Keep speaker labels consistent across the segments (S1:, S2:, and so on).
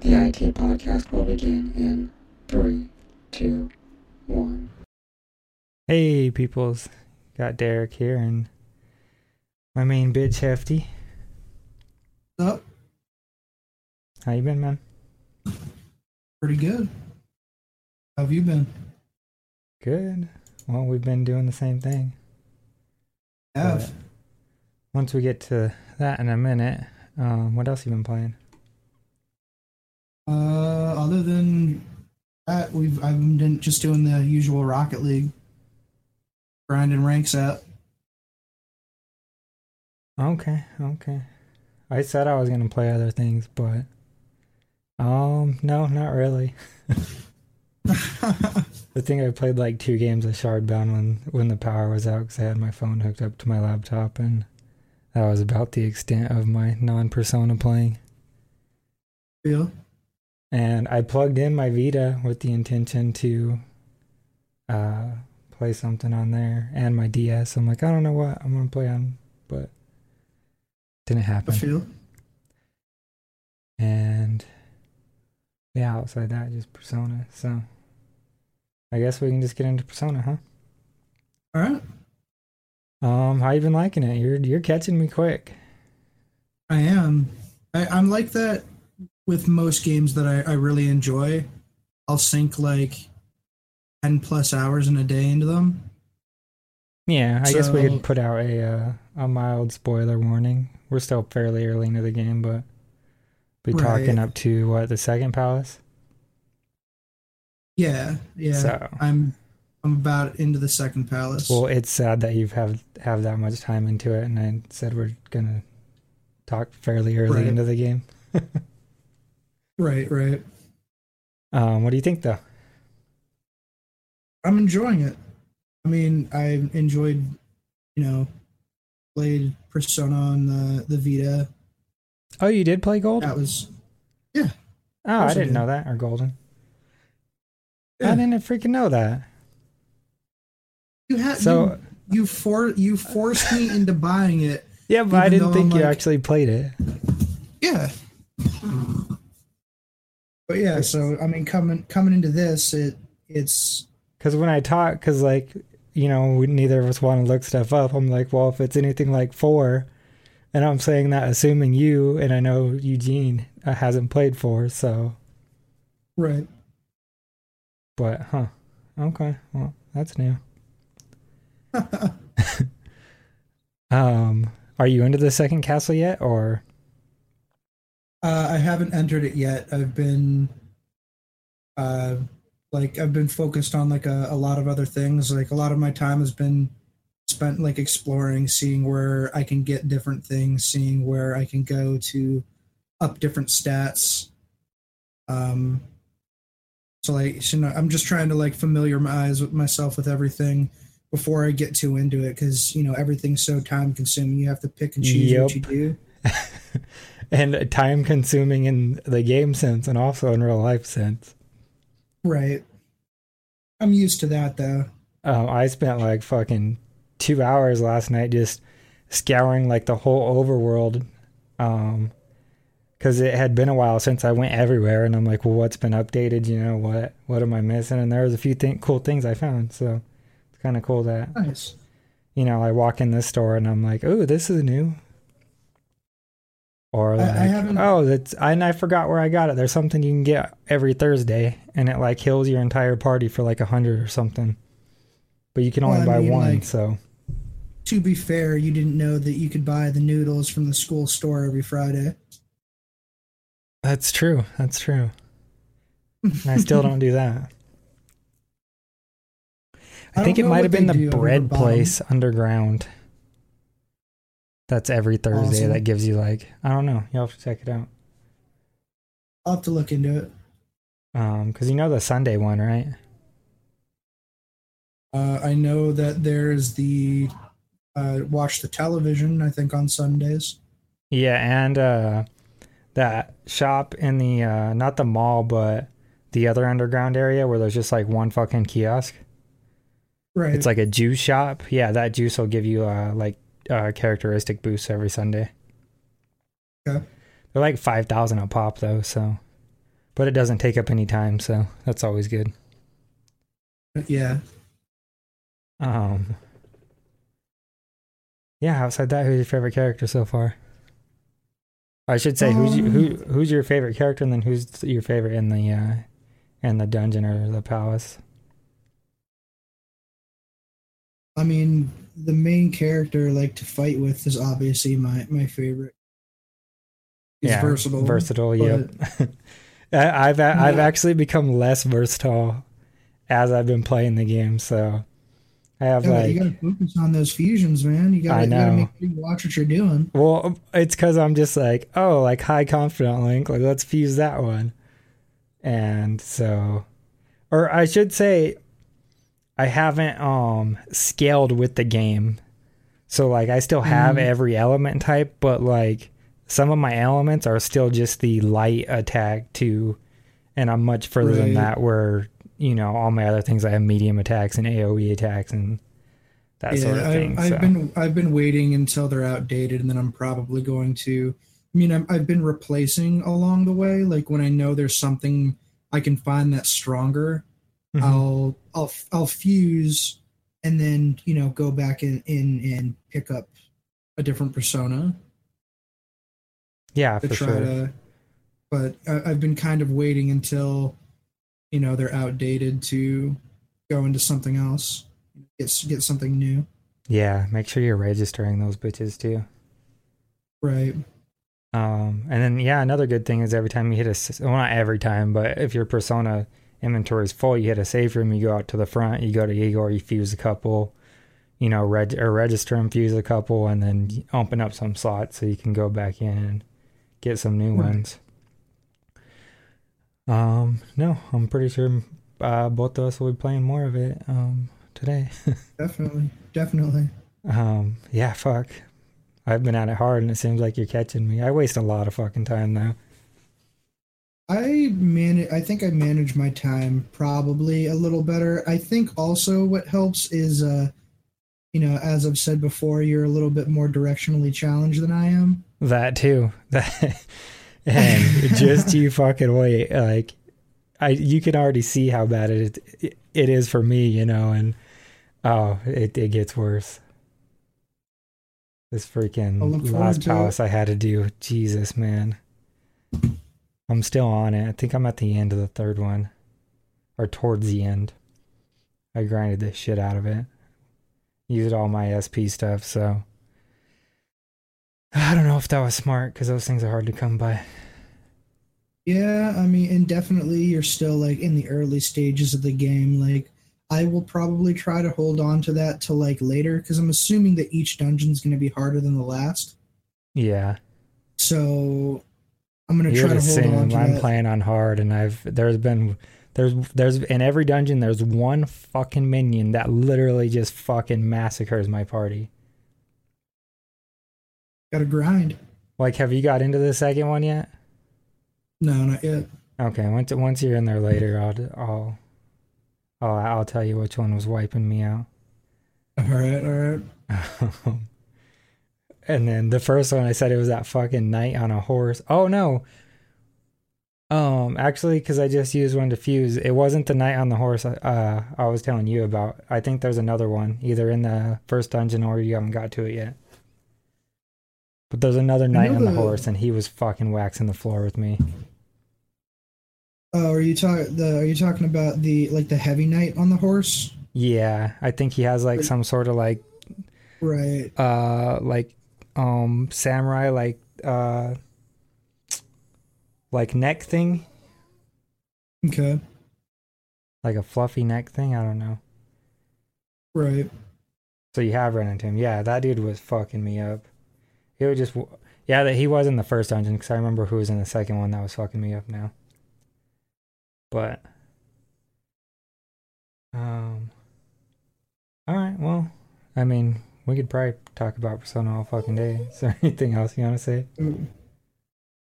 S1: The IT podcast will begin in three, two, one.
S2: Hey, peoples. Got Derrek here and my main bitch, Hefty.
S3: What's up?
S2: How you been, man?
S3: Pretty good. How have you been?
S2: Good. Well, we've been doing the same thing.
S3: Have.
S2: Once we get to that in a minute, um, what else you been playing?
S3: Uh, other than that, we've I've been just doing the usual Rocket League, grinding ranks out.
S2: Okay, okay. I said I was gonna play other things, but um, no, not really. I think I played like two games of Shardbound when when the power was out because I had my phone hooked up to my laptop, and that was about the extent of my non-persona playing.
S3: Feel?
S2: And I plugged in my Vita with the intention to uh, play something on there and my DS. I'm like, I don't know what I'm gonna play on, but didn't
S3: I
S2: happen.
S3: feel.
S2: And yeah, outside that, just Persona. So I guess we can just get into Persona, huh?
S3: All right.
S2: Um, how you been liking it? You're you're catching me quick.
S3: I am. I, I'm like that with most games that I, I really enjoy. I'll sink like ten plus hours in a day into them.
S2: Yeah, I guess we could put out a uh, a mild spoiler warning. We're still fairly early into the game, but be
S3: Right.
S2: talking up to what the second palace.
S3: Yeah, yeah.
S2: So
S3: I'm I'm about into the second palace.
S2: well, it's sad that you've have have that much time into it, and I said we're gonna talk fairly early
S3: Right.
S2: into the game.
S3: right, right.
S2: Um, what do you think though?
S3: I'm enjoying it. I mean, I enjoyed, you know, played Persona on the the Vita.
S2: Oh, you did play Gold?
S3: That was yeah.
S2: Oh, I didn't
S3: did.
S2: know that. Or Golden.
S3: Yeah.
S2: I didn't freaking know that.
S3: you had
S2: So
S3: you, you for you forced me into buying it.
S2: yeah, but I didn't think
S3: I'm
S2: you actually played it.
S3: Yeah. But yeah, so I mean, coming coming into this, it it's
S2: Because when I talk, because like you know, we, neither of us want to look stuff up. I'm like, well, if it's anything like four, and I'm saying that assuming you and I know Eugene uh, hasn't played four, so
S3: right.
S2: but huh, okay, well that's new. Um, are you into the second castle yet, or
S3: Uh, I haven't entered it yet. I've been, uh, like I've been focused on like a, a lot of other things. Like a lot of my time has been spent like exploring, seeing where I can get different things, seeing where I can go to up different stats. Um, so like, you know, I'm just trying to like familiarize with myself with everything before I get too into it because you know everything's so time consuming. You have to pick and choose what you do.
S2: and time consuming in the game sense and also in real life sense?
S3: Right. I'm used to that though.
S2: Um, I spent like fucking two hours last night just scouring like the whole overworld, um, because it had been a while since I went everywhere, and I'm like, well, what's been updated? You know, what what am I missing? And there was a few cool things I found, so it's kind of cool that
S3: Nice.
S2: you know I walk in this store and I'm like, oh, this is new. Or like,
S3: I haven't-
S2: oh, that's and I forgot where I got it. There's something you can get every Thursday, and it like heals your entire party for like a hundred or something. But you can only
S3: I
S2: buy
S3: mean,
S2: one,
S3: like-
S2: so
S3: To be fair, you didn't know that you could buy the noodles from the school store every Friday.
S2: that's true. That's true. And I still don't do that. I,
S3: I
S2: think it might have been the bread place underground. That's every Thursday.
S3: Awesome.
S2: That gives you like I don't know. You'll have to check it out.
S3: I'll have to look into it.
S2: Um, because you know the Sunday one, right?
S3: Uh, I know that there's the uh, watch the television. I think on Sundays.
S2: Yeah, and uh, that shop in the uh, not the mall, but the other underground area where there's just like one fucking kiosk.
S3: Right.
S2: It's like a juice shop. Yeah, that juice will give you uh like uh characteristic boosts every Sunday.
S3: Okay.
S2: They're like five thousand a pop though, so but it doesn't take up any time, so that's always good.
S3: Yeah.
S2: Um, yeah. Outside that, who's your favorite character so far? I should say who's you, who
S3: Um,
S2: who's your favorite character, and then who's your favorite in the uh, in the dungeon or the palace.
S3: I mean, the main character like to fight with is obviously my my favorite. He's
S2: yeah,
S3: versatile.
S2: Versatile. Yep.
S3: but-
S2: I- I've I've actually become less versatile as I've been playing the game. So I have
S3: Yeah,
S2: like
S3: you gotta focus on those fusions, man. You gotta,
S2: I
S3: you gotta make sure you watch what you're doing.
S2: Well, it's because I'm just like, oh, like high confident link, like let's fuse that one. And so, or I should say, I haven't um scaled with the game. So like I still have
S3: Mhm.
S2: every element type, but like some of my elements are still just the light attack too, and I'm much further than that. Where you know all my other things, I have medium attacks and AOE attacks and that
S3: yeah,
S2: sort of thing.
S3: I, I've
S2: so.
S3: been I've been waiting until they're outdated, and then I'm probably going to. I mean, I'm, I've been replacing along the way. Like when I know there's something I can find that's stronger,
S2: Mhm.
S3: I'll I'll I'll fuse, and then you know go back in in and pick up a different persona
S2: yeah,
S3: to
S2: for
S3: try
S2: sure.
S3: to. But I, I've been kind of waiting until, you know, they're outdated to go into something else, get get something new.
S2: Yeah, make sure you're registering those bitches too.
S3: Right.
S2: Um, and then yeah, another good thing is every time you hit a well, not every time, but if your persona inventory is full, you hit a save room, you go out to the front, you go to Igor, you fuse a couple, you know, reg- or register and fuse a couple, and then open up some slots so you can go back in and get some new
S3: Right.
S2: ones. Um, no, I'm pretty sure uh, both of us will be playing more of it um today.
S3: Definitely. Definitely.
S2: Um, yeah, fuck. I've been at it hard and it seems like you're catching me. I waste a lot of fucking time now.
S3: I manage. I think I manage my time probably a little better. I think also what helps is, uh, you know, as I've said before, you're a little bit more directionally challenged than I am.
S2: That too. That and just you fucking wait. Like I you can already see how bad it it, it is for me, you know, and oh, it it gets worse. This freaking last palace I had to do. Jesus, man. I'm still on it. I think I'm at the end of the third one. Or towards the end. I grinded the shit out of it. Used all my SP stuff, so I don't know if that was smart because those things are hard to come by.
S3: Yeah, I mean, and definitely you're still like in the early stages of the game. Like, I will probably try to hold on to that till like later because I'm assuming that each dungeon's going to be harder than the last.
S2: Yeah,
S3: So I'm to
S2: you're
S3: try to hold on to
S2: I'm
S3: that.
S2: playing on hard, and I've there's been there's there's in every dungeon there's one fucking minion that literally just fucking massacres my party.
S3: Got to grind.
S2: Like, have you got into the second one yet?
S3: No, not yet.
S2: Okay, once once you're in there later, I'll I'll I'll, I'll tell you which one was wiping me out.
S3: All right, all right.
S2: and then the first one I said it was that fucking knight on a horse. Oh no. Um, actually, because I just used one to fuse, it wasn't the knight on the horse. Uh, I was telling you about. I think there's another one, either in the first dungeon or you haven't got to it yet. But there's another knight on the horse, and he was fucking waxing the floor with me.
S3: Oh, are you talking the? Are you talking about the like the heavy knight on the horse?
S2: Yeah, I think he has Like- some sort of like
S3: Right.
S2: uh like um samurai like uh like neck thing?
S3: Okay.
S2: like a fluffy neck thing? I don't know.
S3: Right.
S2: so you have run into him. Yeah that dude was fucking me up. He would just yeah that he was in the first dungeon because i remember who was in the second one that was fucking me up now. But um all right well i mean we could probably talk about persona all fucking day is there anything else you want to say
S3: Um,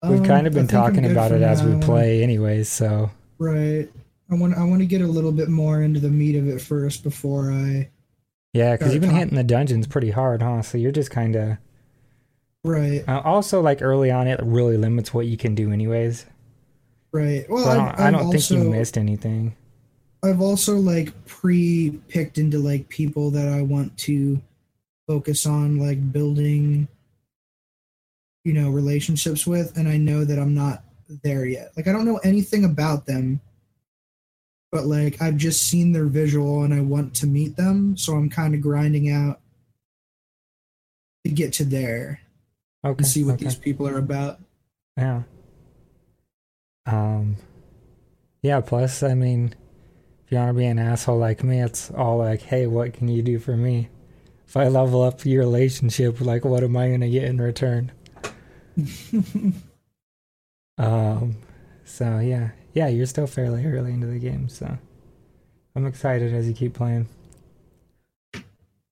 S2: We've kind of been talking about it as we play, anyways. So
S3: Right. I want. I want to get a little bit more into the meat of it first before I.
S2: yeah, because you've been hitting the dungeons pretty hard, huh? So you're just kind of
S3: Right.
S2: uh, also like early on, it really limits what you can do, anyways.
S3: Right. Well,
S2: So I don't,
S3: I've,
S2: I
S3: I've
S2: don't think you missed anything.
S3: I've also like pre-picked into like people that I want to focus on like building you know relationships with and I know that I'm not there yet. Like I don't know anything about them but like I've just seen their visual and I want to meet them, so I'm kind of grinding out to get to there
S2: Okay.
S3: and see what
S2: okay.
S3: these people are about.
S2: Yeah. Um. Yeah. Plus, I mean, if you want to be an asshole like me, it's all like, "Hey, what can you do for me?" If I level up your relationship, like, what am I gonna get in return? Um. So yeah, yeah, you're still fairly early into the game, so I'm excited as you keep playing. And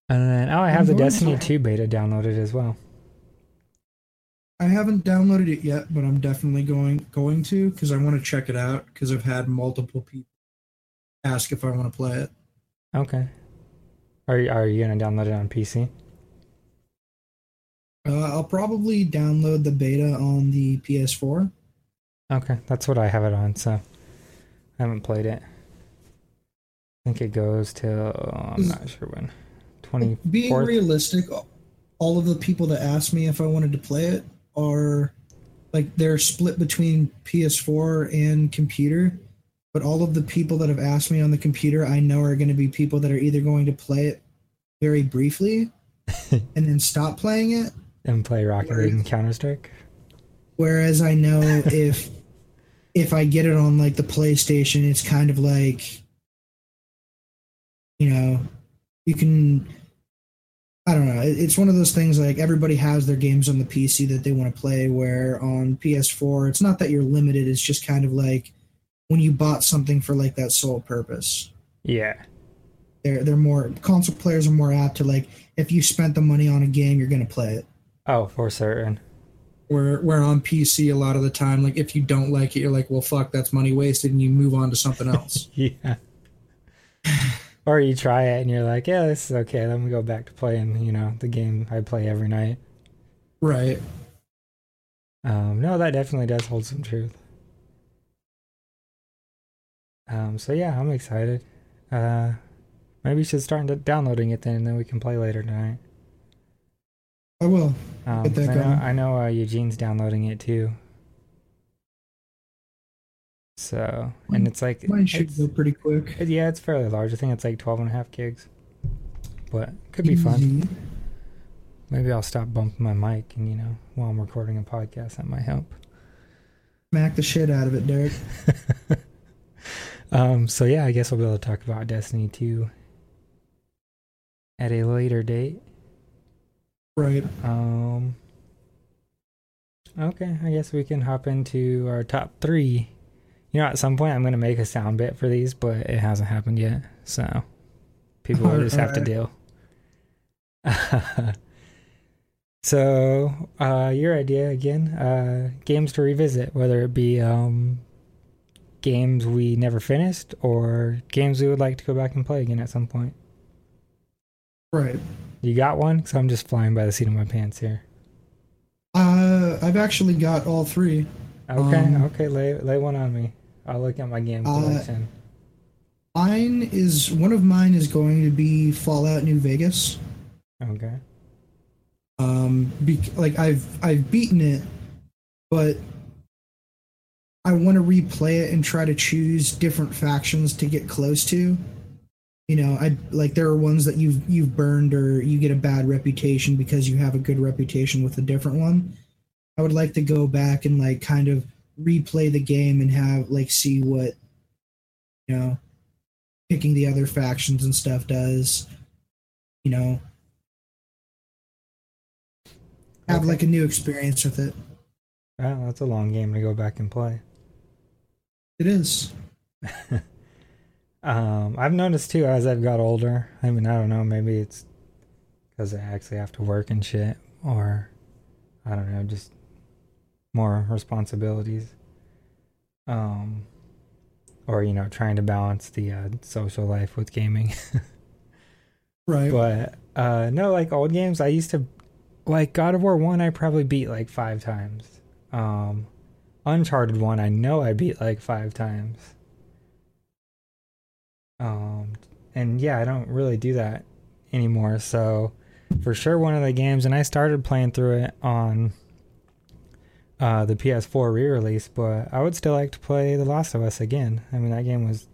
S2: then, oh, I have the
S3: I'm going
S2: Destiny
S3: to-
S2: 2 beta downloaded as well.
S3: I haven't downloaded it yet, but I'm definitely going going to because I want to check it out because I've had multiple people ask if I want to play it.
S2: Okay. Are you, are you gonna download it on PC?
S3: Uh, I'll probably download the beta on the PS4.
S2: Okay, that's what I have it on, so I haven't played it. I think it goes till I'm not sure when. Twenty
S3: Being realistic, all of the people that asked me if I wanted to play it are like they're split between PS4 and computer. But all of the people that have asked me on the computer, I know are going to be people that are either going to play it very briefly and then stop playing it,
S2: and play Rocket League and Counter Strike.
S3: Whereas I know if if I get it on like the PlayStation, it's kind of like you know, you can I don't know. It's one of those things like everybody has their games on the PC that they want to play where on PS4 it's not that you're limited, it's just kind of like when you bought something for like that sole purpose.
S2: Yeah,
S3: They're they're more console players are more apt to like if you spent the money on a game, you're going to play it.
S2: oh for certain.
S3: where where on PC a lot of the time, like if you don't like it, you're like, well, fuck, that's money wasted, and you move on to something else.
S2: Yeah. or you try it and you're like, yeah, this is okay. Let me go back to playing, you know, the game I play every night.
S3: right.
S2: Um, no, that definitely does hold some truth. Um, so yeah, I'm excited. Uh, maybe you should start downloading it then, and then we can play later tonight.
S3: I will.
S2: Um,
S3: Get that
S2: I know,
S3: going.
S2: I know uh, Eugene's downloading it too. So, and it's like
S3: Mine should go pretty quick.
S2: it- yeah, it's fairly large. I think it's like 12 and a half gigs. But could be fun. Maybe I'll stop bumping my mic and you know, while I'm recording a podcast that might help.
S3: Smack the shit out of it, Derrek.
S2: um, so yeah, I guess we'll be able to talk about Destiny 2 at a later date.
S3: Right.
S2: Um, okay, I guess we can hop into our top three. You know, at some point I'm going to make a sound bit for these, but it hasn't happened yet. So people will just have to deal. so, uh, your idea again, uh, games to revisit, whether it be, um, games we never finished or games we would like to go back and play again at some point.
S3: Right.
S2: You got one? Because I'm just flying by the seat of my pants here.
S3: Uh, I've actually got all three.
S2: Okay,
S3: Um,
S2: okay, lay lay one on me. I'll look at my game
S3: Uh. Mine is one of mine is going to be Fallout New Vegas.
S2: okay.
S3: Um, be, like I've I've beaten it, but I want to replay it and try to choose different factions to get close to. You know, I like there are ones that you've you've burned or you get a bad reputation because you have a good reputation with a different one. I would like to go back and like kind of replay the game and have like see what you know picking the other factions and stuff does. You know, have
S2: Okay.
S3: like a new experience with it.
S2: Well, that's a long game to go back and play.
S3: It is.
S2: Um, I've noticed too as I've got older. I mean, I don't know. Maybe it's because I actually have to work and shit, or I don't know, just more responsibilities. Um, or you know, trying to balance the uh, social life with gaming.
S3: Right.
S2: But uh no, like old games, I used to like God of War one I probably beat like five times. Um Uncharted one, I know I beat like five times. Um, and yeah, I don't really do that anymore. So for sure, one of the games, and I started playing through it on uh, the PS4 re-release, but I would still like to play The Last of Us again. I mean, that game was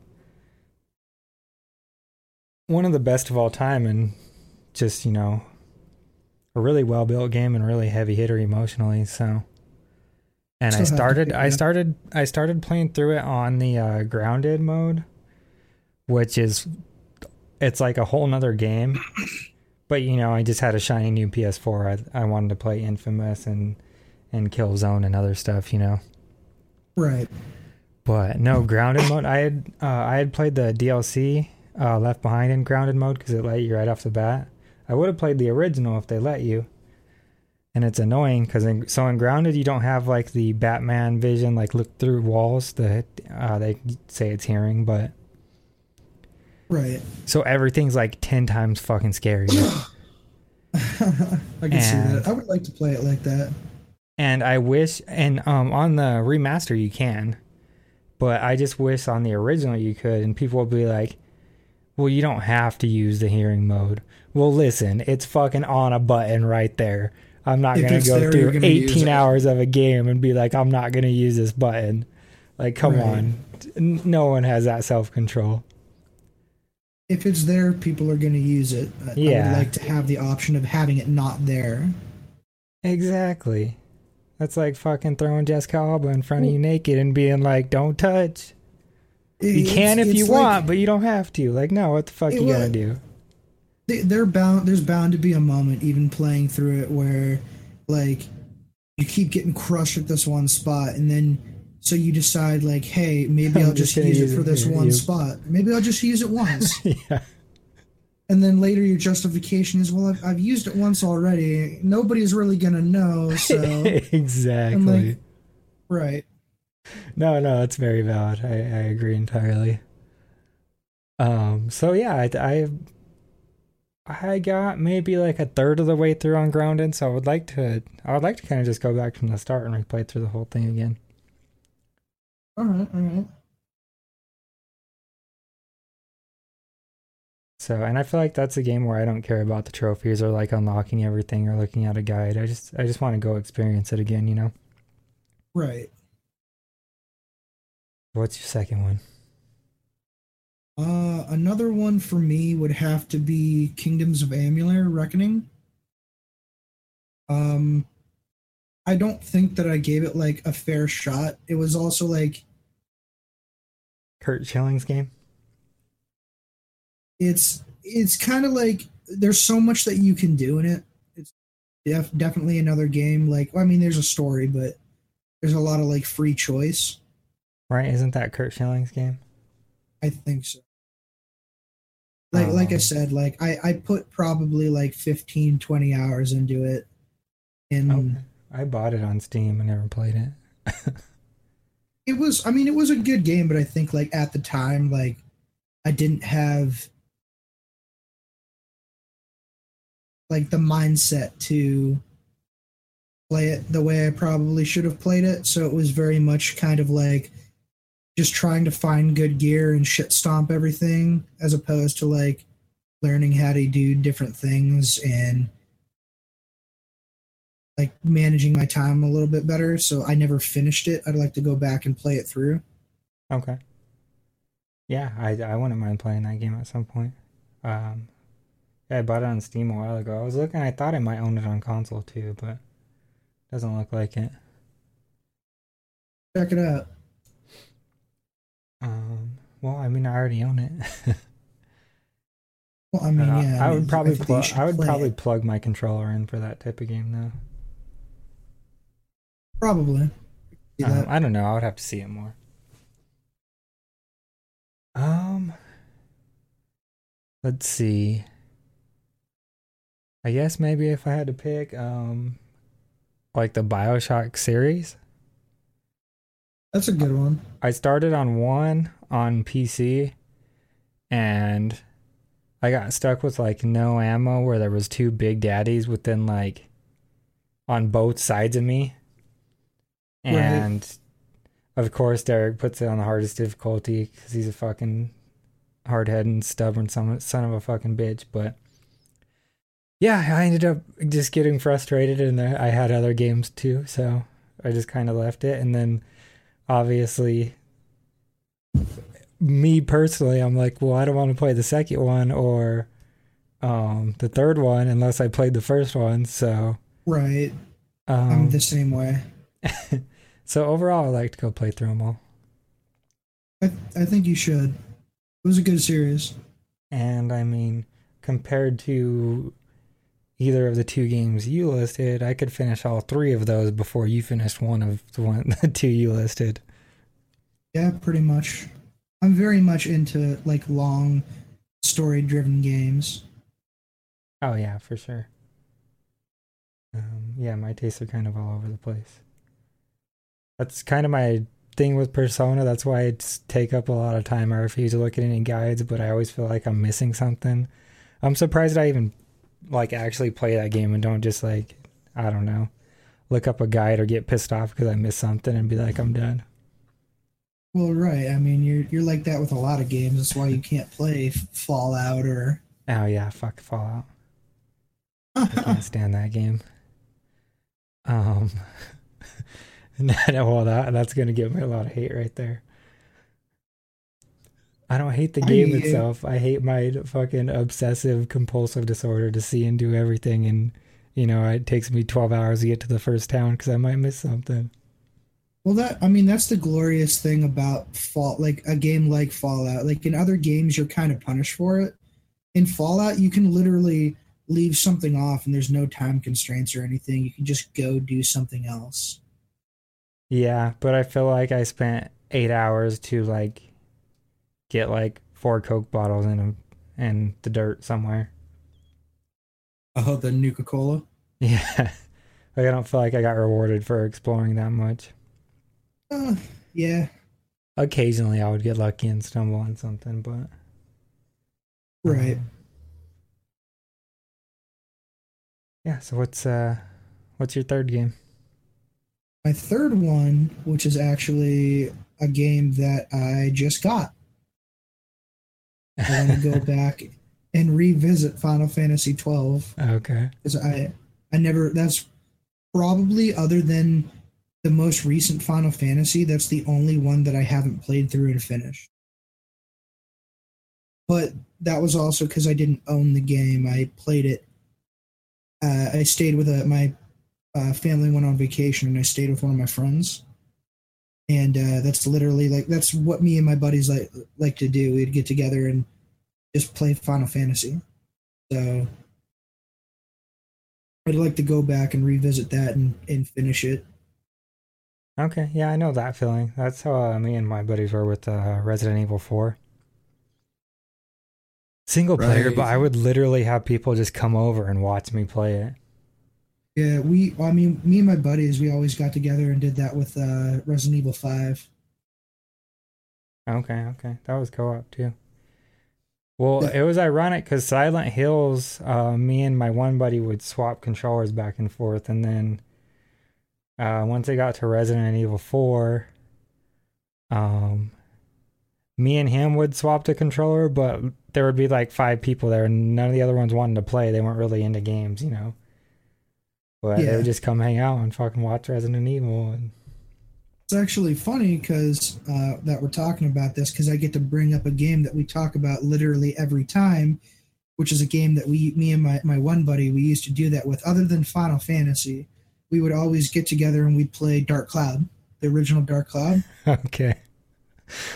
S2: one of the best of all time, and just you know, a really well built game and really heavy hitter emotionally. So, and I
S3: Still have to
S2: started, I started, I started playing through it on the uh, grounded mode, which is, it's like a whole nother game. But you know, I just had a shiny new PS4. I I wanted to play Infamous and and Killzone and other stuff. You know.
S3: Right.
S2: But no grounded mode. I had uh, I had played the DLC uh, Left Behind in grounded mode because it let you right off the bat. I would have played the original if they let you. And it's annoying because in, so in grounded you don't have like the Batman vision like look through walls that uh, they say it's hearing, but
S3: Right.
S2: so everything's like ten times fucking scarier.
S3: I can see that. I would like to play it like that.
S2: and I wish and um on the remaster you can, but I just wish on the original you could and people would be like, "Well, you don't have to use the hearing mode." Well, listen, it's fucking on a button right there. I'm not going to go
S3: there,
S2: through 18 hours of a game and be like, "I'm not going to use this button." Like, come
S3: Right.
S2: on. No one has that self-control.
S3: If it's there, people are going to use it. I- I
S2: Yeah.
S3: would like to have the option of having it not there.
S2: Exactly. That's like fucking throwing Jessica Alba in front of you naked and being like, "Don't touch." You
S3: It's-
S2: can if you
S3: like-
S2: want, but you don't have to. Like, no, what the fuck you gonna do?
S3: They- they're bound there's bound to be a moment even playing through it where like you keep getting crushed at this one spot and then so you decide like hey maybe i'll
S2: just
S3: use it for this one
S2: you-
S3: spot maybe i'll just use it once
S2: yeah.
S3: and then later your justification is well i've, I've used it once already nobody's really gonna know so
S2: exactly.
S3: like- right
S2: no, no, it's very valid. I, I agree entirely. Um. So yeah, I, I I got maybe like a third of the way through on Grounded, so I would like to I would like to kind of just go back from the start and replay through the whole thing again.
S3: all right all right
S2: So, and I feel like that's a game where I don't care about the trophies or like unlocking everything or looking at a guide. I just I just want to go experience it again, you know.
S3: right
S2: What's your second one?
S3: Uh another one for me would have to be kingdoms of Amalur reckoning um i don't think that i gave it like a fair shot it was also like
S2: Curt Schilling's game?
S3: it's it's kind of like there's so much that you can do in it it's def- definitely another game like well, i mean there's a story but there's a lot of like free choice
S2: Right? Isn't that Curt Schilling's game?
S3: i think so like like i
S2: Um,
S3: said like i i put probably like 15 20 hours into it and
S2: Okay. I bought it on Steam and never played it.
S3: it was i mean it was a good game but i think like at the time like i didn't have like the mindset to play it the way i probably should have played it so it was very much kind of like just trying to find good gear and shit stomp everything as opposed to like learning how to do different things and like managing my time a little bit better so i never finished it i'd like to go back and play it through
S2: Okay. Yeah, I I wouldn't mind playing that game at some point. Um, yeah, I bought it on Steam a while ago. I was looking, I thought I might own it on console too, but doesn't look like it.
S3: check it out
S2: Um, well, I mean, I already own it.
S3: well i mean
S2: Uh,
S3: yeah
S2: I
S3: mean,
S2: would probably plug. I would probably
S3: it.
S2: plug my controller in for that type of game though.
S3: probably
S2: Um. I don't know. I would have to see it more. Um, let's see. I guess maybe if I had to pick, um, like the Bioshock series.
S3: That's a good one
S2: I started on one on PC, and I got stuck with like no ammo, where there was two big daddies within like on both sides of me,
S3: Right.
S2: and of course, Derrek puts it on the hardest difficulty because he's a fucking hard headed and stubborn son, son of a fucking bitch. But yeah, I ended up just getting frustrated, and I had other games too, so I just kind of left it. And then obviously, me personally, I'm like, well, I don't want to play the second one or um, the third one unless I played the first one. So
S3: Right.
S2: um,
S3: I'm the same way.
S2: so overall, I like to go play through them all.
S3: I, I think you should. It was a good series.
S2: And I mean, compared to either of the two games you listed, I could finish all three of those before you finished one of the one the two you listed.
S3: Yeah, pretty much. I'm very much into like long story driven games.
S2: Oh yeah, for sure. Um, yeah, my tastes are kind of all over the place. That's kind of my thing with Persona. That's why it's take up a lot of time. I refuse to look at any guides, but I always feel like I'm missing something. I'm surprised I even like actually play that game and don't just like I don't know, look up a guide or get pissed off because I missed something and be like I'm done.
S3: Well, right. I mean, you're you're like that with a lot of games. That's why you can't play Fallout or.
S2: Oh yeah, fuck Fallout. I can't stand that game. Um, well, that that's gonna give me a lot of hate right there. I don't hate the game
S3: it.
S2: itself. I hate my fucking obsessive compulsive disorder to see and do everything, and you know it takes me twelve hours to get to the first town because I might miss something.
S3: Well, that I mean, that's the glorious thing about Fall, like a game like Fallout. Like in other games, you're kind of punished for it. In Fallout, you can literally leave something off, and there's no time constraints or anything. You can just go do something else.
S2: Yeah, but I feel like I spent eight hours to like get like four Coke bottles in a, in the dirt somewhere.
S3: Oh, the Nuka Cola.
S2: Yeah, like I don't feel like I got rewarded for exploring that much.
S3: Uh, yeah,
S2: Occasionally, I would get lucky and stumble on something, but
S3: right.
S2: um, yeah. So what's uh, what's your third game?
S3: My third one, which is actually a game that I just got. I want to go back and revisit Final Fantasy twelve.
S2: okay.
S3: because I I never that's probably other than the most recent Final Fantasy that's the only one that I haven't played through and finished. But that was also because I didn't own the game. I played it. Uh, I stayed with a, my uh, family went on vacation and I stayed with one of my friends. And uh, that's literally like that's what me and my buddies like like to do. We'd get together and just play Final Fantasy. So I'd like to go back and revisit that and, and finish it.
S2: Okay. Yeah, I know that feeling. That's how uh, me and my buddies were with uh, Resident Evil Four. Single player, but I would literally have people just come over and watch me play it.
S3: Yeah, we. I mean, me and my buddies, we always got together and did that with uh, Resident Evil Five.
S2: Okay, okay. That was co-op too. Well,
S3: Yeah.
S2: it was ironic because Silent Hills, uh, me and my one buddy would swap controllers back and forth, and then uh, once it got to Resident Evil 4, um, me and him would swap the controller, but there would be like five people there, and none of the other ones wanted to play. They weren't really into games, you know. But they
S3: Yeah.
S2: would just come hang out and fucking watch Resident Evil. And
S3: It's actually funny because uh, that we're talking about this because I get to bring up a game that we talk about literally every time, which is a game that we, me and my my one buddy, we used to do that with. Other than Final Fantasy, we would always get together and we'd play Dark Cloud, the original Dark Cloud.
S2: Okay.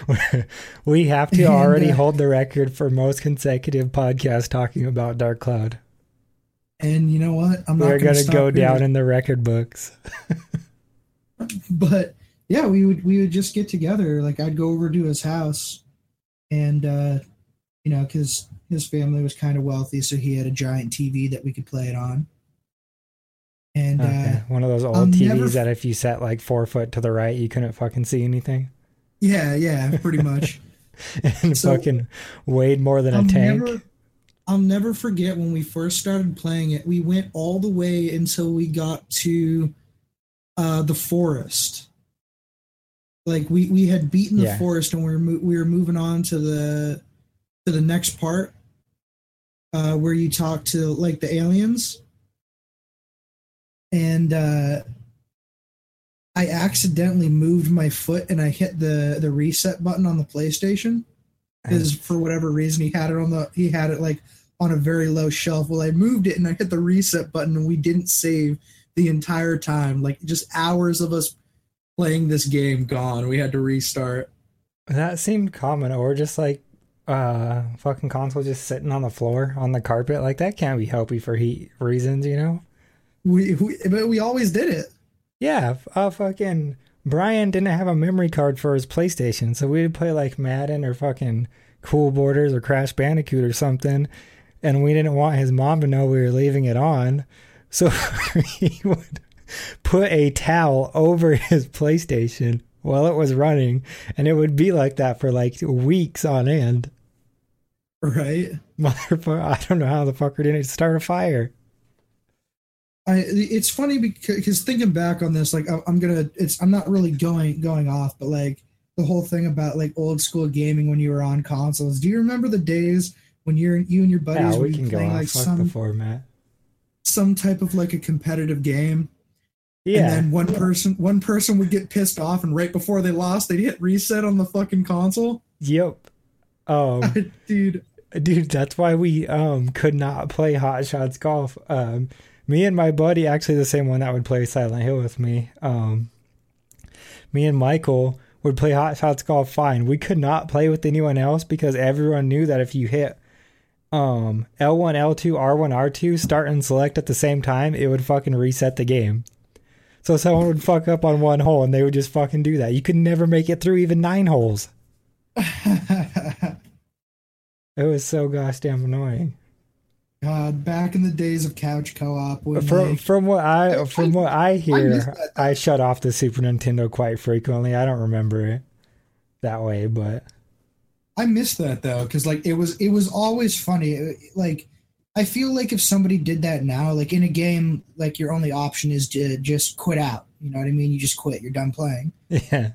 S2: we have to
S3: And,
S2: already
S3: uh,
S2: hold the record for most consecutive podcasts talking about Dark Cloud.
S3: And you know what? I'm not
S2: We're going to go down in the record books.
S3: but yeah, we would we would just get together. Like I'd go over to his house, and uh, you know, because his family was kind of wealthy, so he had a giant TV that we could play it on. And
S2: Okay.
S3: uh,
S2: One of those old
S3: I'll
S2: TVs
S3: never-
S2: that if you sat like four foot to the right, you couldn't fucking see anything.
S3: yeah, yeah, pretty much.
S2: and
S3: So-
S2: fucking weighed more than a
S3: I'll
S2: tank.
S3: never, I'll never forget when we first started playing it. We went all the way until we got to uh, the forest, like we we had beaten the
S2: Yeah.
S3: forest and we were mo- we were moving on to the to the next part uh where you talk to like the aliens and uh I accidentally moved my foot and I hit the the reset button on the PlayStation because for whatever reason he had it on the he had it like on a very low shelf. Well, I moved it and I hit the reset button and we didn't save the entire time. Like just hours of us playing this game gone. We had to restart.
S2: That seemed common, or just like uh fucking console just sitting on the floor on the carpet. Like that can't be healthy for heat reasons, you know?
S3: We, we but we always did it.
S2: Yeah, uh fucking Brian didn't have a memory card for his PlayStation, so we'd play like Madden or fucking Cool Borders or Crash Bandicoot or something, and we didn't want his mom to know we were leaving it on. So he would put a towel over his PlayStation while it was running, and it would be like that for like weeks on end.
S3: Right.
S2: Motherfucker, I don't know how the fucker didn't start a fire.
S3: I it's funny because thinking back on this, like I- I'm gonna, it's I'm not really going going off, but like the whole thing about like old school gaming when you were on consoles. Do you remember the days when you're you and your buddies
S2: Yeah, we can go
S3: playing
S2: on.
S3: like
S2: Fuck
S3: some
S2: the format.
S3: some type of like a competitive game,
S2: Yeah.
S3: and then one person one person would get pissed off, and right before they lost, they'd hit reset on the fucking console.
S2: Yep. Um,
S3: Dude,
S2: dude, that's why we um could not play Hot Shots Golf. Um, me and my buddy, actually the same one that would play Silent Hill with me. Um, me and Michael would play Hot Shots Golf fine. We could not play with anyone else because everyone knew that if you hit um L1, L2, R1, R2, start and select at the same time, it would fucking reset the game. So someone would fuck up on one hole and they would just fucking do that. You could never make it through even nine holes. It was so gosh damn annoying.
S3: God, back in the days of couch co-op, when
S2: From
S3: like,
S2: from what I from what I hear,
S3: that.
S2: I shut off the Super Nintendo quite frequently. I don't remember it that way, but
S3: I miss that though, because like it was it was always funny. It- Like I feel like if somebody did that now, like in a game, like your only option is to just quit out. You know what I mean? You just quit. You're done playing.
S2: yeah,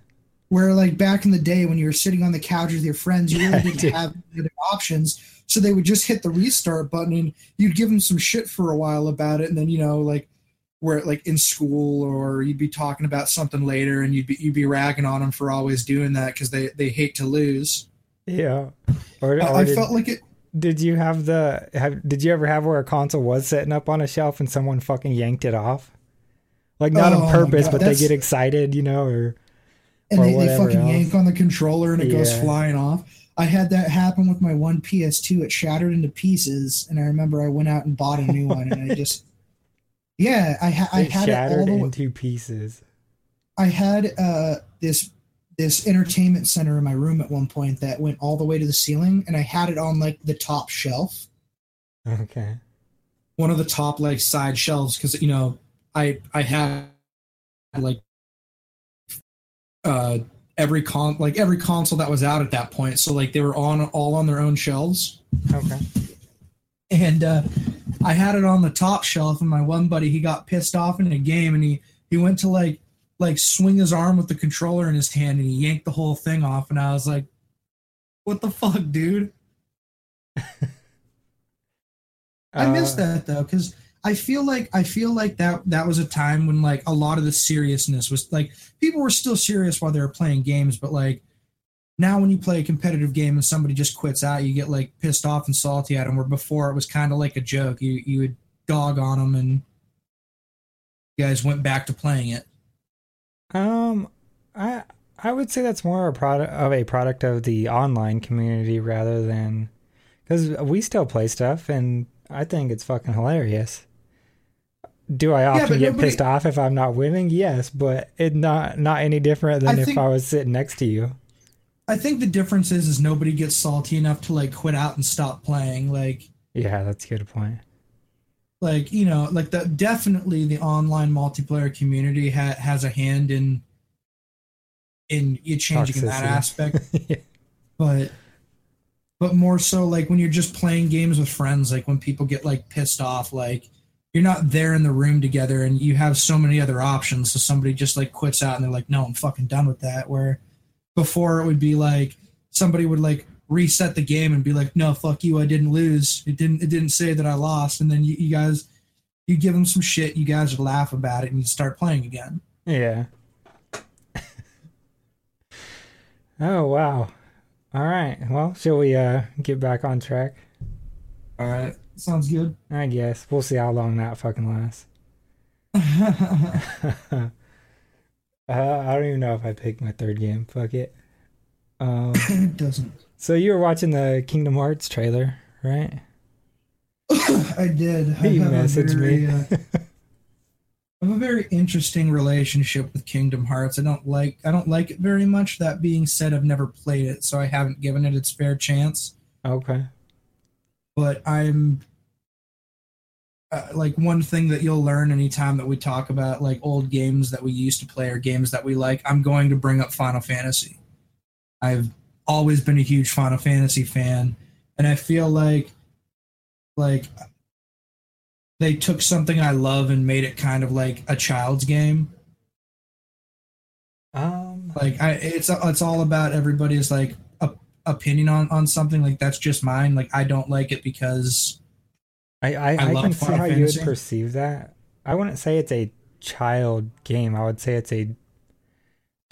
S3: Where like back in the day when you were sitting on the couch with your friends, you really didn't have any other options. So they would just hit the restart button and you'd give them some shit for a while about it, and then you know like where like in school or you'd be talking about something later and you'd be you'd be ragging on them for always doing that because they they hate to lose.
S2: Yeah. Or,
S3: I,
S2: or
S3: I
S2: did,
S3: felt like it.
S2: did you have the have did you ever have where a console was sitting up on a shelf and someone fucking yanked it off? Like not
S3: Oh
S2: on purpose, but they get excited, you know, or
S3: and
S2: or
S3: they, they fucking
S2: else.
S3: yank on the controller and it goes flying off. I had that happen with my one PS2. It shattered into pieces, and I remember I went out and bought a new one, and I just, yeah, I, ha- I had it all
S2: shattered
S3: the way.
S2: into pieces.
S3: I had uh, this this entertainment center in my room at one point that went all the way to the ceiling, and I had it on like the top shelf,
S2: Okay.
S3: one of the top like side shelves, because you know I I had like uh every con like every console that was out at that point, so like they were on all on their own shelves.
S2: Okay.
S3: and uh, I had it on the top shelf. And my one buddy, he got pissed off in a game, and he he went to like like swing his arm with the controller in his hand, and he yanked the whole thing off. And I was like, "What the fuck, dude?" I miss
S2: Uh,
S3: that though, because I feel like I feel like that that was a time when like a lot of the seriousness was like people were still serious while they were playing games, but like now when you play a competitive game and somebody just quits out, you get like pissed off and salty at them. Where before it was kind of like a joke, you you would dog on them and you guys went back to playing it.
S2: Um, I I would say that's more a product of a product of the online community rather than because we still play stuff and I think it's fucking hilarious. Do I often
S3: but
S2: get
S3: nobody-
S2: pissed off if I'm not winning? Yes, but it not not any different than
S3: I
S2: if
S3: think-
S2: I was sitting next to you.
S3: I think the difference is is nobody gets salty enough to like quit out and stop playing. Like
S2: Yeah, that's a good point.
S3: Like you know like the definitely the online multiplayer community ha- has a hand in in you changing that aspect.
S2: Yeah.
S3: but but more so like when you're just playing games with friends like when people get like pissed off like you're not there in the room together and you have so many other options. So somebody just like quits out and they're like no i'm fucking done with that. Where before it would be like somebody would like reset the game and be like no fuck you i didn't lose it didn't it didn't say that i lost and then you, you guys you give them some shit you guys would laugh about it and you start playing again
S2: Yeah. oh wow. All right. Well, shall we uh get back on track?
S3: all right sounds good
S2: I guess we'll see how long that fucking lasts. uh, I don't even know if I picked my third game. Fuck it. Um,
S3: it doesn't
S2: so you were watching the Kingdom Hearts trailer, right?
S3: I did. I
S2: You
S3: have a
S2: messaged me.
S3: very, uh, I have a very interesting relationship with Kingdom Hearts. I don't like I don't like it very much. That being said, I've never played it, so I haven't given it its fair chance.
S2: Okay.
S3: But I'm uh, like one thing that you'll learn anytime that we talk about like old games that we used to play or games that we like. I'm going to bring up Final Fantasy. I've always been a huge Final Fantasy fan, and I feel like like they took something I love and made it kind of like a child's game.
S2: Um.
S3: Like I, it's it's all about everybody's like op- opinion on on something. Like that's just mine. Like I don't like it because
S2: I I,
S3: I
S2: I,
S3: love
S2: can see
S3: Final
S2: how you would
S3: Fantasy.
S2: perceive that. I wouldn't say it's a child game. I would say it's a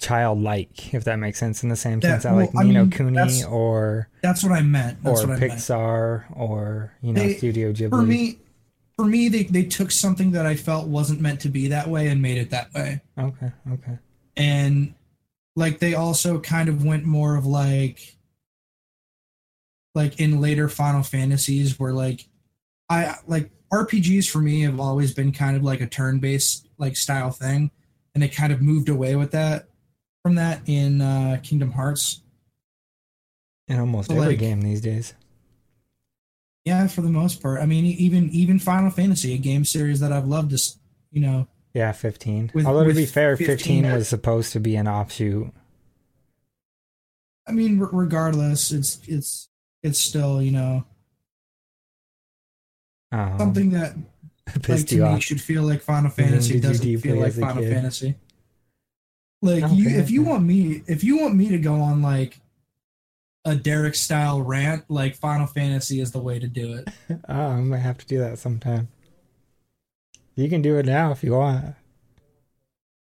S2: childlike, if that makes sense, in the same
S3: That-
S2: sense
S3: well,
S2: like
S3: I
S2: Nino
S3: mean,
S2: Kuni
S3: that's-
S2: or
S3: that's what I meant. That's
S2: or
S3: what I meant.
S2: Pixar or you know
S3: They-
S2: Studio Ghibli.
S3: For me, for me, they they took something that I felt wasn't meant to be that way and made it that way.
S2: Okay. Okay.
S3: and like they also kind of went more of like like in later final fantasies where like i like rpgs for me have always been kind of like a turn-based like style thing and they kind of moved away with that from that in uh kingdom hearts
S2: In almost
S3: So,
S2: every
S3: like-
S2: game these days.
S3: yeah for the most part i mean even even final fantasy a game series that i've loved is you know
S2: Yeah, 15.
S3: With-
S2: Although to be fair,
S3: 15
S2: 15 was supposed to be an offshoot.
S3: i mean re- regardless it's it's it's still you know
S2: Um,
S3: something that like to me
S2: off.
S3: should feel like Final Fantasy doesn't feel like Final? Fantasy. Like you, if you want me, if you want me to go on like a Derrek style rant, like Final Fantasy is the way to do it.
S2: Oh, I might have to do that sometime. You can do it now if you want.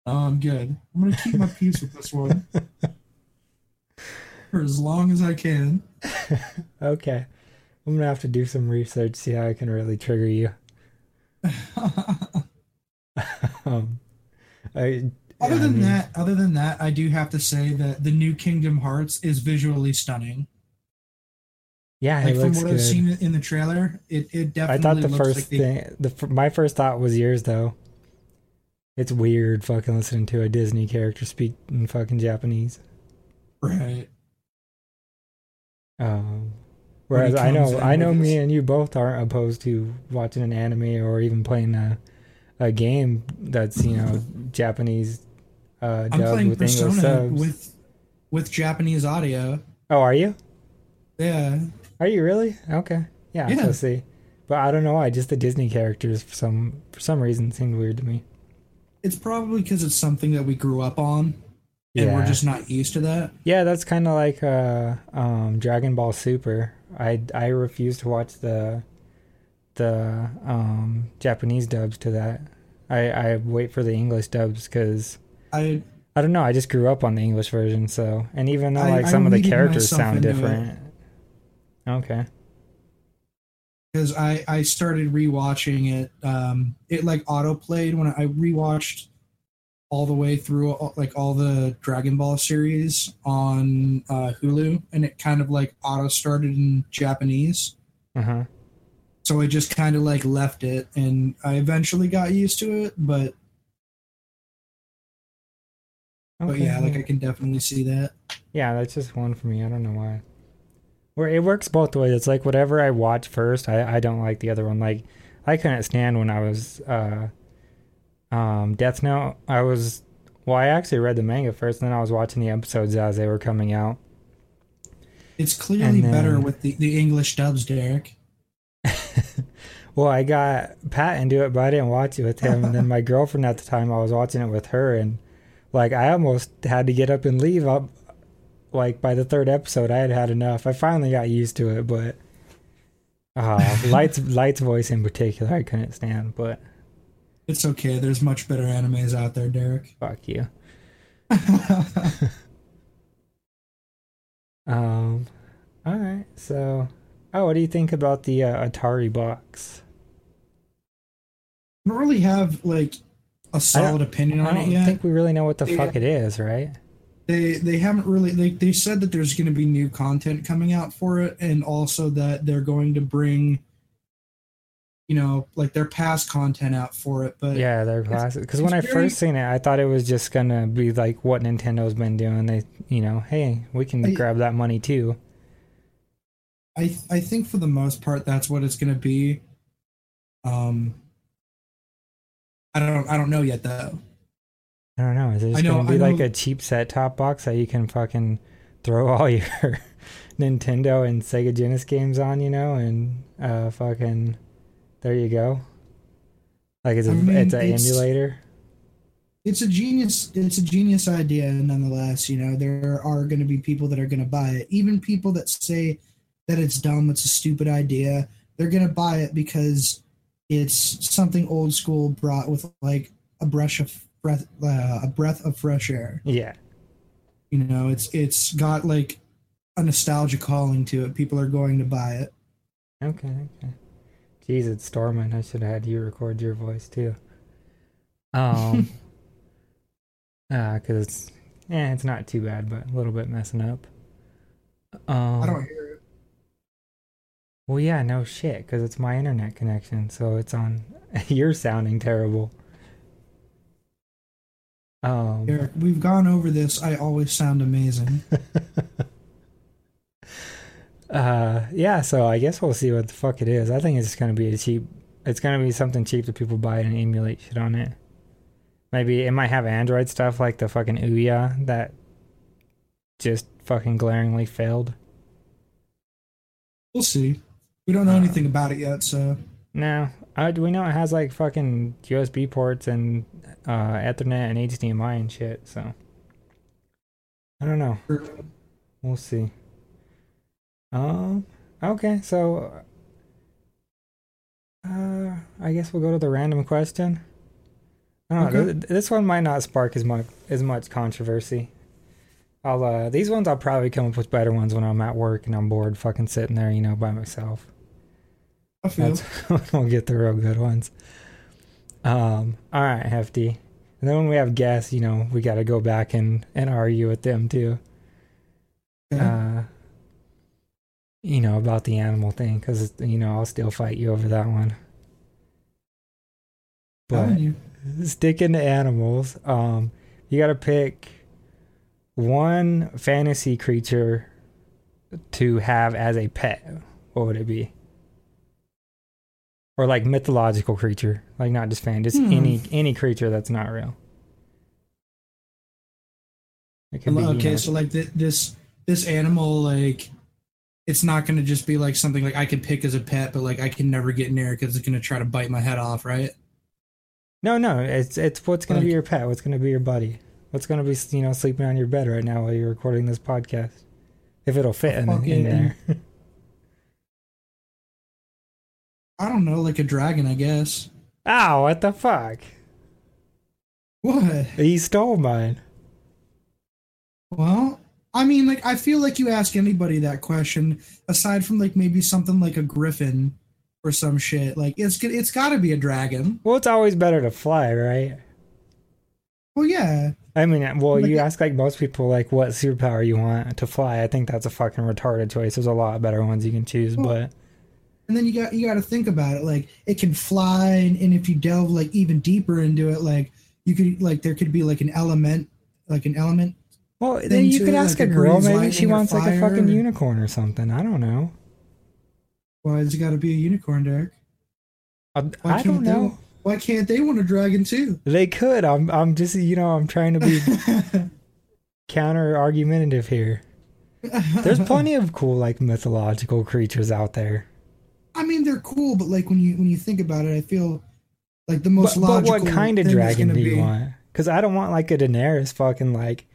S3: Oh, I'm good. I'm gonna keep my peace with this one for as long as I can.
S2: Okay. I'm gonna have to do some research, see how I can really trigger you. um, I,
S3: other
S2: I
S3: than
S2: mean,
S3: that, other than that, I do have to say that the new Kingdom Hearts is visually stunning.
S2: yeah,
S3: Like
S2: it
S3: from what I've seen in the trailer, it, it definitely.
S2: I thought the first
S3: like they,
S2: thing, the my first thought was yours though. It's weird fucking listening to a Disney character speak in fucking Japanese.
S3: right.
S2: Um, whereas I know, I know me and you both aren't opposed to watching an anime or even playing a, a game that's you know Japanese uh,
S3: I'm playing
S2: with
S3: Persona with with Japanese audio.
S2: oh, are you?
S3: Yeah,
S2: Are you really? Okay, yeah.
S3: Yeah.
S2: So see, but I don't know why. Just the Disney characters for some for some reason seemed weird to me.
S3: it's probably because it's something that we grew up on, and
S2: Yeah.
S3: we're just not used to that.
S2: Yeah, that's kind of like uh, um, Dragon Ball Super. I I refuse to watch the the um, Japanese dubs to that. I I wait for the English dubs because
S3: I
S2: I don't know. I just grew up on the English version, so and even though
S3: I-
S2: like
S3: I
S2: some of the characters sound
S3: into it.
S2: different. Okay.
S3: because I I started rewatching it. Um, it like auto played when I rewatched all the way through like all the Dragon Ball series on uh, Hulu, and it kind of like auto started in Japanese.
S2: Uh huh.
S3: So I just kind of like left it, and I eventually got used to it. But but yeah, like I can definitely see that.
S2: Yeah, that's just one for me. I don't know why. Where it works both ways. It's like whatever I watch first, I, I don't like the other one. Like I couldn't stand when I was uh um Death Note. I was well, I actually read the manga first, and then I was watching the episodes as they were coming out.
S3: It's clearly
S2: And
S3: better with the, the English dubs, Derrek.
S2: Well, I got Pat into it, but I didn't watch it with him. And then my girlfriend at the time, I was watching it with her, and like I almost had to get up and leave. Up, like by the third episode, I had had enough. I finally got used to it, but uh, Light's Light's voice in particular, I couldn't stand. But
S3: It's okay. There's much better animes out there, Derrek.
S2: fuck you. Um, all right. So, oh, what do you think about the uh, Atari box?
S3: I don't really have like a solid opinion on it
S2: don't think we really know what the
S3: Yeah.
S2: fuck it is, right?
S3: they they haven't really they they said that there's going to be new content coming out for it and also that they're going to bring you know like their past content out for it but
S2: Yeah, they're classic. Because when I first seen it, I thought it was just gonna be like what Nintendo's been doing. They, you know, hey, we can
S3: I-
S2: grab that money too.
S3: i i think for the most part that's what it's going to be um i don't i don't know yet though
S2: I don't know. Is it just
S3: know-
S2: gonna be like a cheap set top box that you can fucking throw all your Nintendo and Sega Genesis games on, you know, and uh, fucking there you go. Like it's a
S3: I mean,
S2: it's an emulator.
S3: it's a genius it's a genius idea nonetheless you know there are going to be people that are going to buy it even people that say that it's dumb it's a stupid idea they're going to buy it because it's something old school brought with like a brush of breath uh, a breath of fresh air
S2: Yeah.
S3: you know it's it's got like a nostalgia calling to it people are going to buy it
S2: Okay. Okay. Jeez, it's storming. I should have had you record your voice too. Um. uh, cause it's yeah, it's not too bad, but a little bit messing up. Um.
S3: i don't hear
S2: Well, yeah, no shit, because it's my internet connection, so it's on. You're sounding terrible. Um,
S3: Eric, we've gone over this i always sound amazing
S2: uh, yeah, so I guess we'll see what the fuck it is. I think it's just gonna be a cheap. It's gonna be something cheap that people buy and emulate shit on it. Maybe it might have Android stuff like the fucking Ouya that just fucking glaringly failed.
S3: we'll see we don't know anything about it yet so
S2: No, uh, we know it has like fucking USB ports and uh, Ethernet and HDMI and shit. So I don't know. We'll see. Um. Okay. So. Uh. I guess we'll go to the random question. I don't know.
S3: Okay.
S2: th- This one might not spark as much as much controversy. I'll uh these ones I'll probably come up with better ones when I'm at work and I'm bored fucking sitting there, you know, by myself.
S3: I feel
S2: That's we'll get the real good ones. Um, all right, hefty. And then when we have guests, you know, we got to go back and and argue with them too.
S3: Okay.
S2: Uh, you know about the animal thing because you know I'll still fight you over that one. But sticking to animals, um, you got to pick one fantasy creature to have as a pet. What would it be? Or like mythological creature, like not just fan, just
S3: Hmm.
S2: any any creature that's not real. Be, you
S3: okay,
S2: know-
S3: so like th- this this animal, like it's not going to just be like something like I could pick as a pet, but like I can never get near because it's going to try to bite my head off, right?
S2: No, no, it's it's what's gonna be your pet, what's gonna be your buddy, what's gonna be you know sleeping on your bed right now while you're recording this podcast, if it'll fit in, in there.
S3: I don't know, like a dragon, I guess.
S2: Ow! What the fuck?
S3: What?
S2: He stole mine.
S3: Well, I mean, like I feel like you ask anybody that question, aside from like maybe something like a griffin or some shit. Like it's it's got to be a dragon.
S2: Well, it's always better to fly, right?
S3: Well, yeah.
S2: I mean, well,
S3: Like
S2: you ask like most people, like what superpower you want to fly. I think that's a fucking retarded choice. There's a lot better ones you can choose,
S3: Well,
S2: but
S3: And then you got you got to think about it. Like it can fly, and, and if you delve like even deeper into it, like you could like there could be like an element, like an element.
S2: well, then you could
S3: it,
S2: ask
S3: like
S2: a girl. Maybe she wants like a fucking
S3: or-
S2: unicorn or something. I don't know.
S3: Why has it got to be a unicorn, Derrek?
S2: I, I don't
S3: can't they-
S2: know.
S3: Why can't they want a dragon too?
S2: They could. I'm. I'm just. You know. I'm trying to be counter argumentative here. There's plenty of cool like mythological creatures out there.
S3: I mean, they're cool, but like when you when you think about it, I feel like the most
S2: But, but what kind of dragon do you
S3: be-
S2: want? Because I don't want like a Daenerys fucking like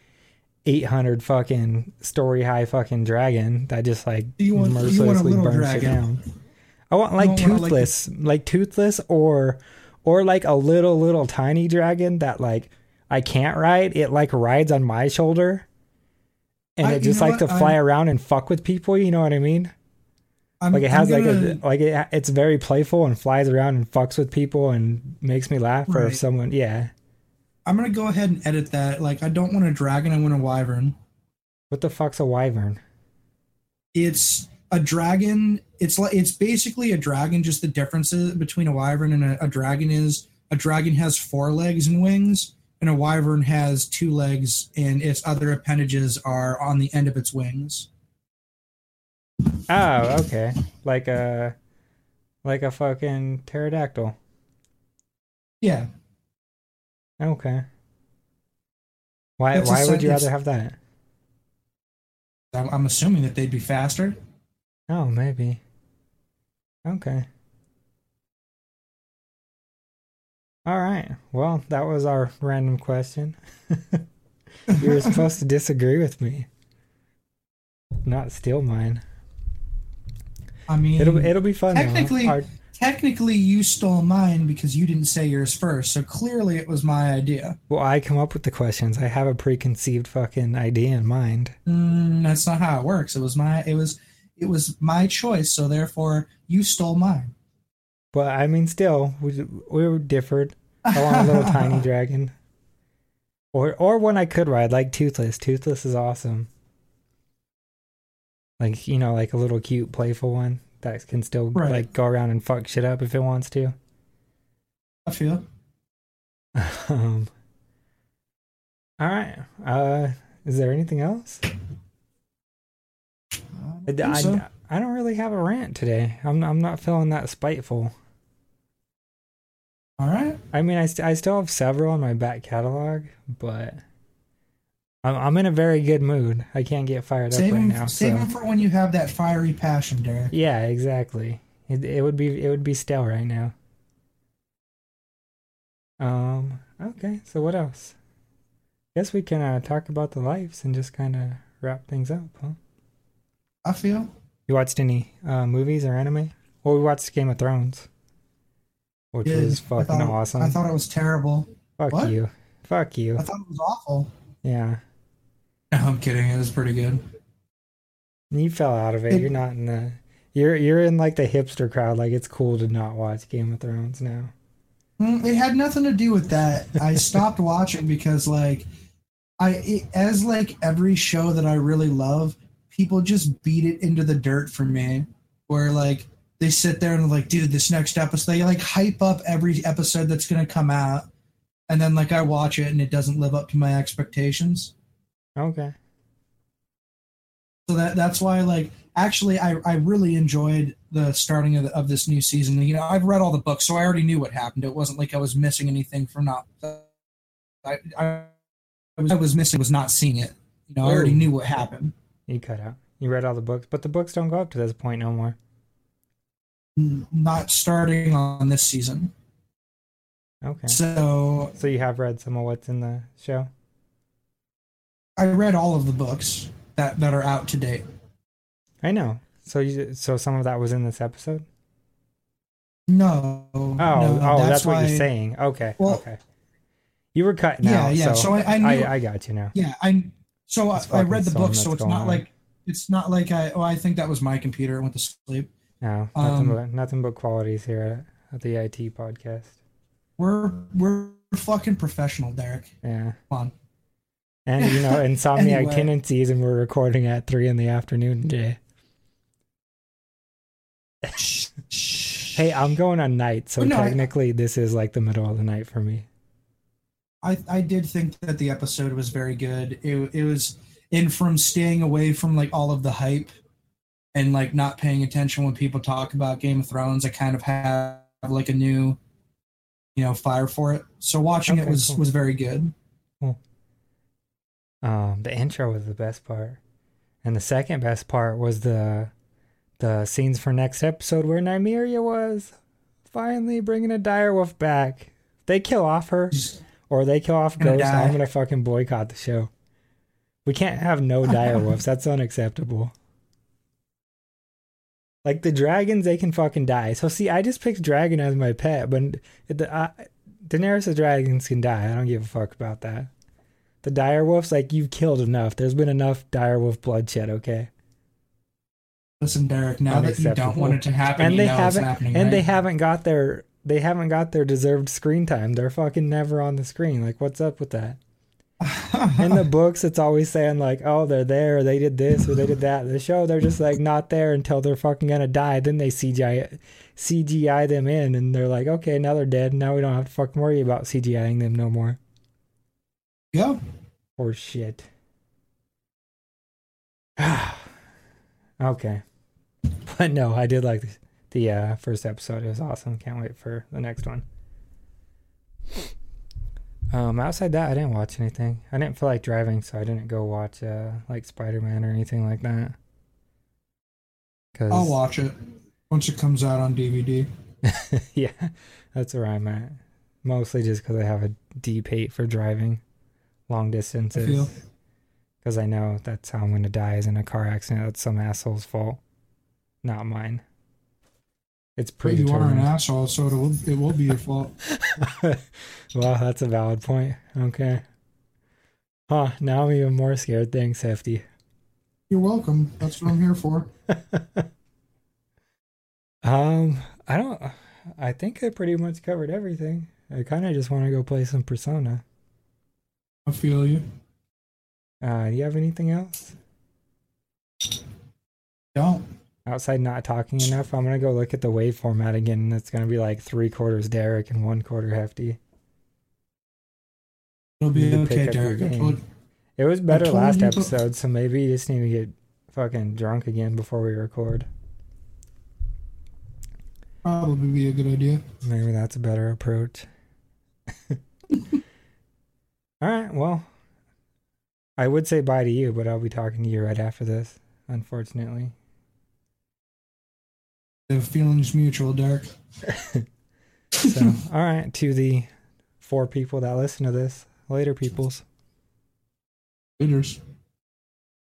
S2: eight hundred fucking story high fucking dragon that just like
S3: You want- you want a
S2: mercilessly burns you
S3: dragon.
S2: down. I want like
S3: don't want, like,
S2: toothless, like, toothless, or or like a little little tiny dragon that like I can't ride. It like rides on my shoulder, and
S3: I-
S2: it just like to fly
S3: I'm-
S2: around and fuck with people. You know what I mean?
S3: I'm,
S2: Like it has like
S3: gonna-
S2: a like it, it's very playful and flies around and fucks with people and makes me laugh. Or if someone, yeah,
S3: I'm gonna go ahead and edit that. Like I don't want a dragon. I want a wyvern.
S2: what the fuck's a wyvern?
S3: It's a dragon. It's like it's basically a dragon. Just the differences between a wyvern and a, a dragon is a dragon has four legs and wings, and a wyvern has two legs, and its other appendages are on the end of its wings.
S2: Oh, okay, like a like a fucking pterodactyl.
S3: Yeah,
S2: Okay. Why
S3: a
S2: why would you rather have that?
S3: I'm, I'm assuming that they'd be faster.
S2: Oh, maybe. Okay. All right. Well, that was our random question. you were supposed to disagree with me, not steal mine.
S3: I mean,
S2: It'll it'll be fun.
S3: Technically- technically you stole mine because you didn't say yours first. So clearly it was my idea.
S2: well, I come up with the questions. I have a preconceived fucking idea in mind.
S3: Mm, that's not how it works. It was my it was it was my choice. So therefore you stole mine.
S2: But I mean, still, we we were differed. I want a little tiny dragon, or or one I could ride, like Toothless. Toothless is awesome. Like you know, like a little cute, playful one that can still
S3: Right.
S2: like go around and fuck shit up if it wants to.
S3: I feel.
S2: um. All right. Uh, is there anything else? I,
S3: think
S2: I,
S3: so.
S2: I don't really have a rant today. I'm I'm not feeling that spiteful.
S3: All right.
S2: I mean, I, st- I still have several in my back catalog, but I'm, I'm in a very good mood. I can't get fired up right
S3: them,
S2: now.
S3: save
S2: so.
S3: them for when you have that fiery passion, Derrek.
S2: Yeah, exactly. It, it would be it would be stale right now. Um. Okay. So what else? Guess we can uh, talk about the lives and just kind of wrap things up, huh?
S3: I feel.
S2: You watched any uh, movies or anime? Well, we watched Game of Thrones, which
S3: Did.
S2: was
S3: I
S2: fucking
S3: thought
S2: awesome.
S3: I thought it was terrible.
S2: Fuck
S3: What?
S2: you. Fuck you.
S3: I thought it was awful.
S2: Yeah.
S3: No, I'm kidding. It was pretty good.
S2: You fell out of it.
S3: It-
S2: You're not in the. You're you're in like the hipster crowd. Like it's cool to not watch Game of Thrones now.
S3: Mm, It had nothing to do with that. I stopped watching because, like, I it, as like every show that I really love, people just beat it into the dirt for me. Where like they sit there and like, dude, this next episode, they like hype up every episode that's gonna come out, and then like I watch it and it doesn't live up to my expectations.
S2: Okay.
S3: So that that's why like actually I, I really enjoyed the starting of, the, of this new season. You know, I've read all the books, so I already knew what happened. It wasn't like I was missing anything from not. I I, I was I was missing was not seeing it. You know, I already knew what happened.
S2: You cut out. You read all the books, but the books don't go up to this point no more.
S3: Not starting on this season.
S2: Okay.
S3: So
S2: So you have read some of what's in the show.
S3: I read all of the books that that are out to date.
S2: I know. So you so some of that was in this episode.
S3: No.
S2: Oh,
S3: no,
S2: oh, that's, what
S3: why-
S2: you're saying. Okay.
S3: Well-
S2: okay. You were cutting
S3: Yeah,
S2: out.
S3: yeah.
S2: So,
S3: So I, I knew.
S2: I, I got you now.
S3: Yeah, I so I, I read the book, so it's not
S2: on.
S3: like it's not like I oh I think that was my computer it went to sleep.
S2: No, nothing
S3: Um,
S2: but nothing but qualities here at, at the IT podcast.
S3: We're we're fucking professional, Derrek.
S2: Yeah.
S3: Come on.
S2: And you know, insomniac
S3: Anyway.
S2: tendencies, and we're recording at three in the afternoon, Jay. Hey, I'm going on night, so
S3: Oh, no, I-
S2: technically this is like the middle of the night for me.
S3: I I did think that the episode was very good. It it was in from staying away from like all of the hype and like not paying attention when people talk about Game of Thrones. I kind of have like a new you know fire for it. So watching it was
S2: cool.
S3: was very good.
S2: Um, the intro was the best part, and the second best part was the the scenes for next episode where Nymeria was finally bringing a direwolf back. They kill off her or they kill off Ghost.
S3: die.
S2: I'm gonna fucking boycott the show. We can't have no direwolves. That's unacceptable. Like the dragons, they can fucking die. So see, I just picked dragon as my pet, but the uh, Daenerys' dragons can die. I don't give a fuck about that. The direwolves, like you've killed enough. There's been enough direwolf bloodshed. Okay.
S3: Listen, Derrek. Now that you don't want it to happen,
S2: and
S3: you
S2: they
S3: know
S2: haven't and they haven't got their they haven't got their deserved screen time. They're fucking never on the screen. Like what's up with that? In the books it's always saying like, "Oh, they're there, they did this or they did that." The show they're just like not there until they're fucking going to die. Then they CGI CGI them in and they're like, "Okay, now they're dead. Now we don't have to fucking worry about CGIing them no more."
S3: yeah.
S2: Or shit. okay. But no, I did like the, the uh, first episode. It was awesome. Can't wait for the next one. Um, outside that, I didn't watch anything. I didn't feel like driving, so I didn't go watch uh, like Spider Man or anything like that. Cause
S3: I'll watch it once it comes out on DVD.
S2: yeah, that's where I'm at. Mostly just because I have a deep hate for driving long distances. Because I know that's how I'm going to die is in a car accident. That's some asshole's fault, not mine. It's
S3: pretty. you are an asshole, so it will it will be your fault.
S2: well, that's a valid point. Okay. Huh, now I'm even more scared. Thanks, Hefty.
S3: You're welcome. That's what I'm here for.
S2: Um, I don't. I think I pretty much covered everything. I kind of just want to go play some Persona.
S3: I feel you.
S2: Uh, do you have anything else?
S3: Don't.
S2: Outside not talking enough, I'm gonna go look at the wave format again, and it's gonna be like three quarters Derrek and one quarter Hefty.
S3: It'll be
S2: Need to pick
S3: okay,
S2: Derrek.
S3: Told-
S2: It was better last episode, so maybe you just need to get fucking drunk again before we record.
S3: Probably be a good idea.
S2: Maybe that's a better approach. All right, well, I would say bye to you, but I'll be talking to you right after this, unfortunately.
S3: The feelings mutual, Derrek.
S2: So, all right, to the four people that listen to this, later, peoples.
S3: Laters.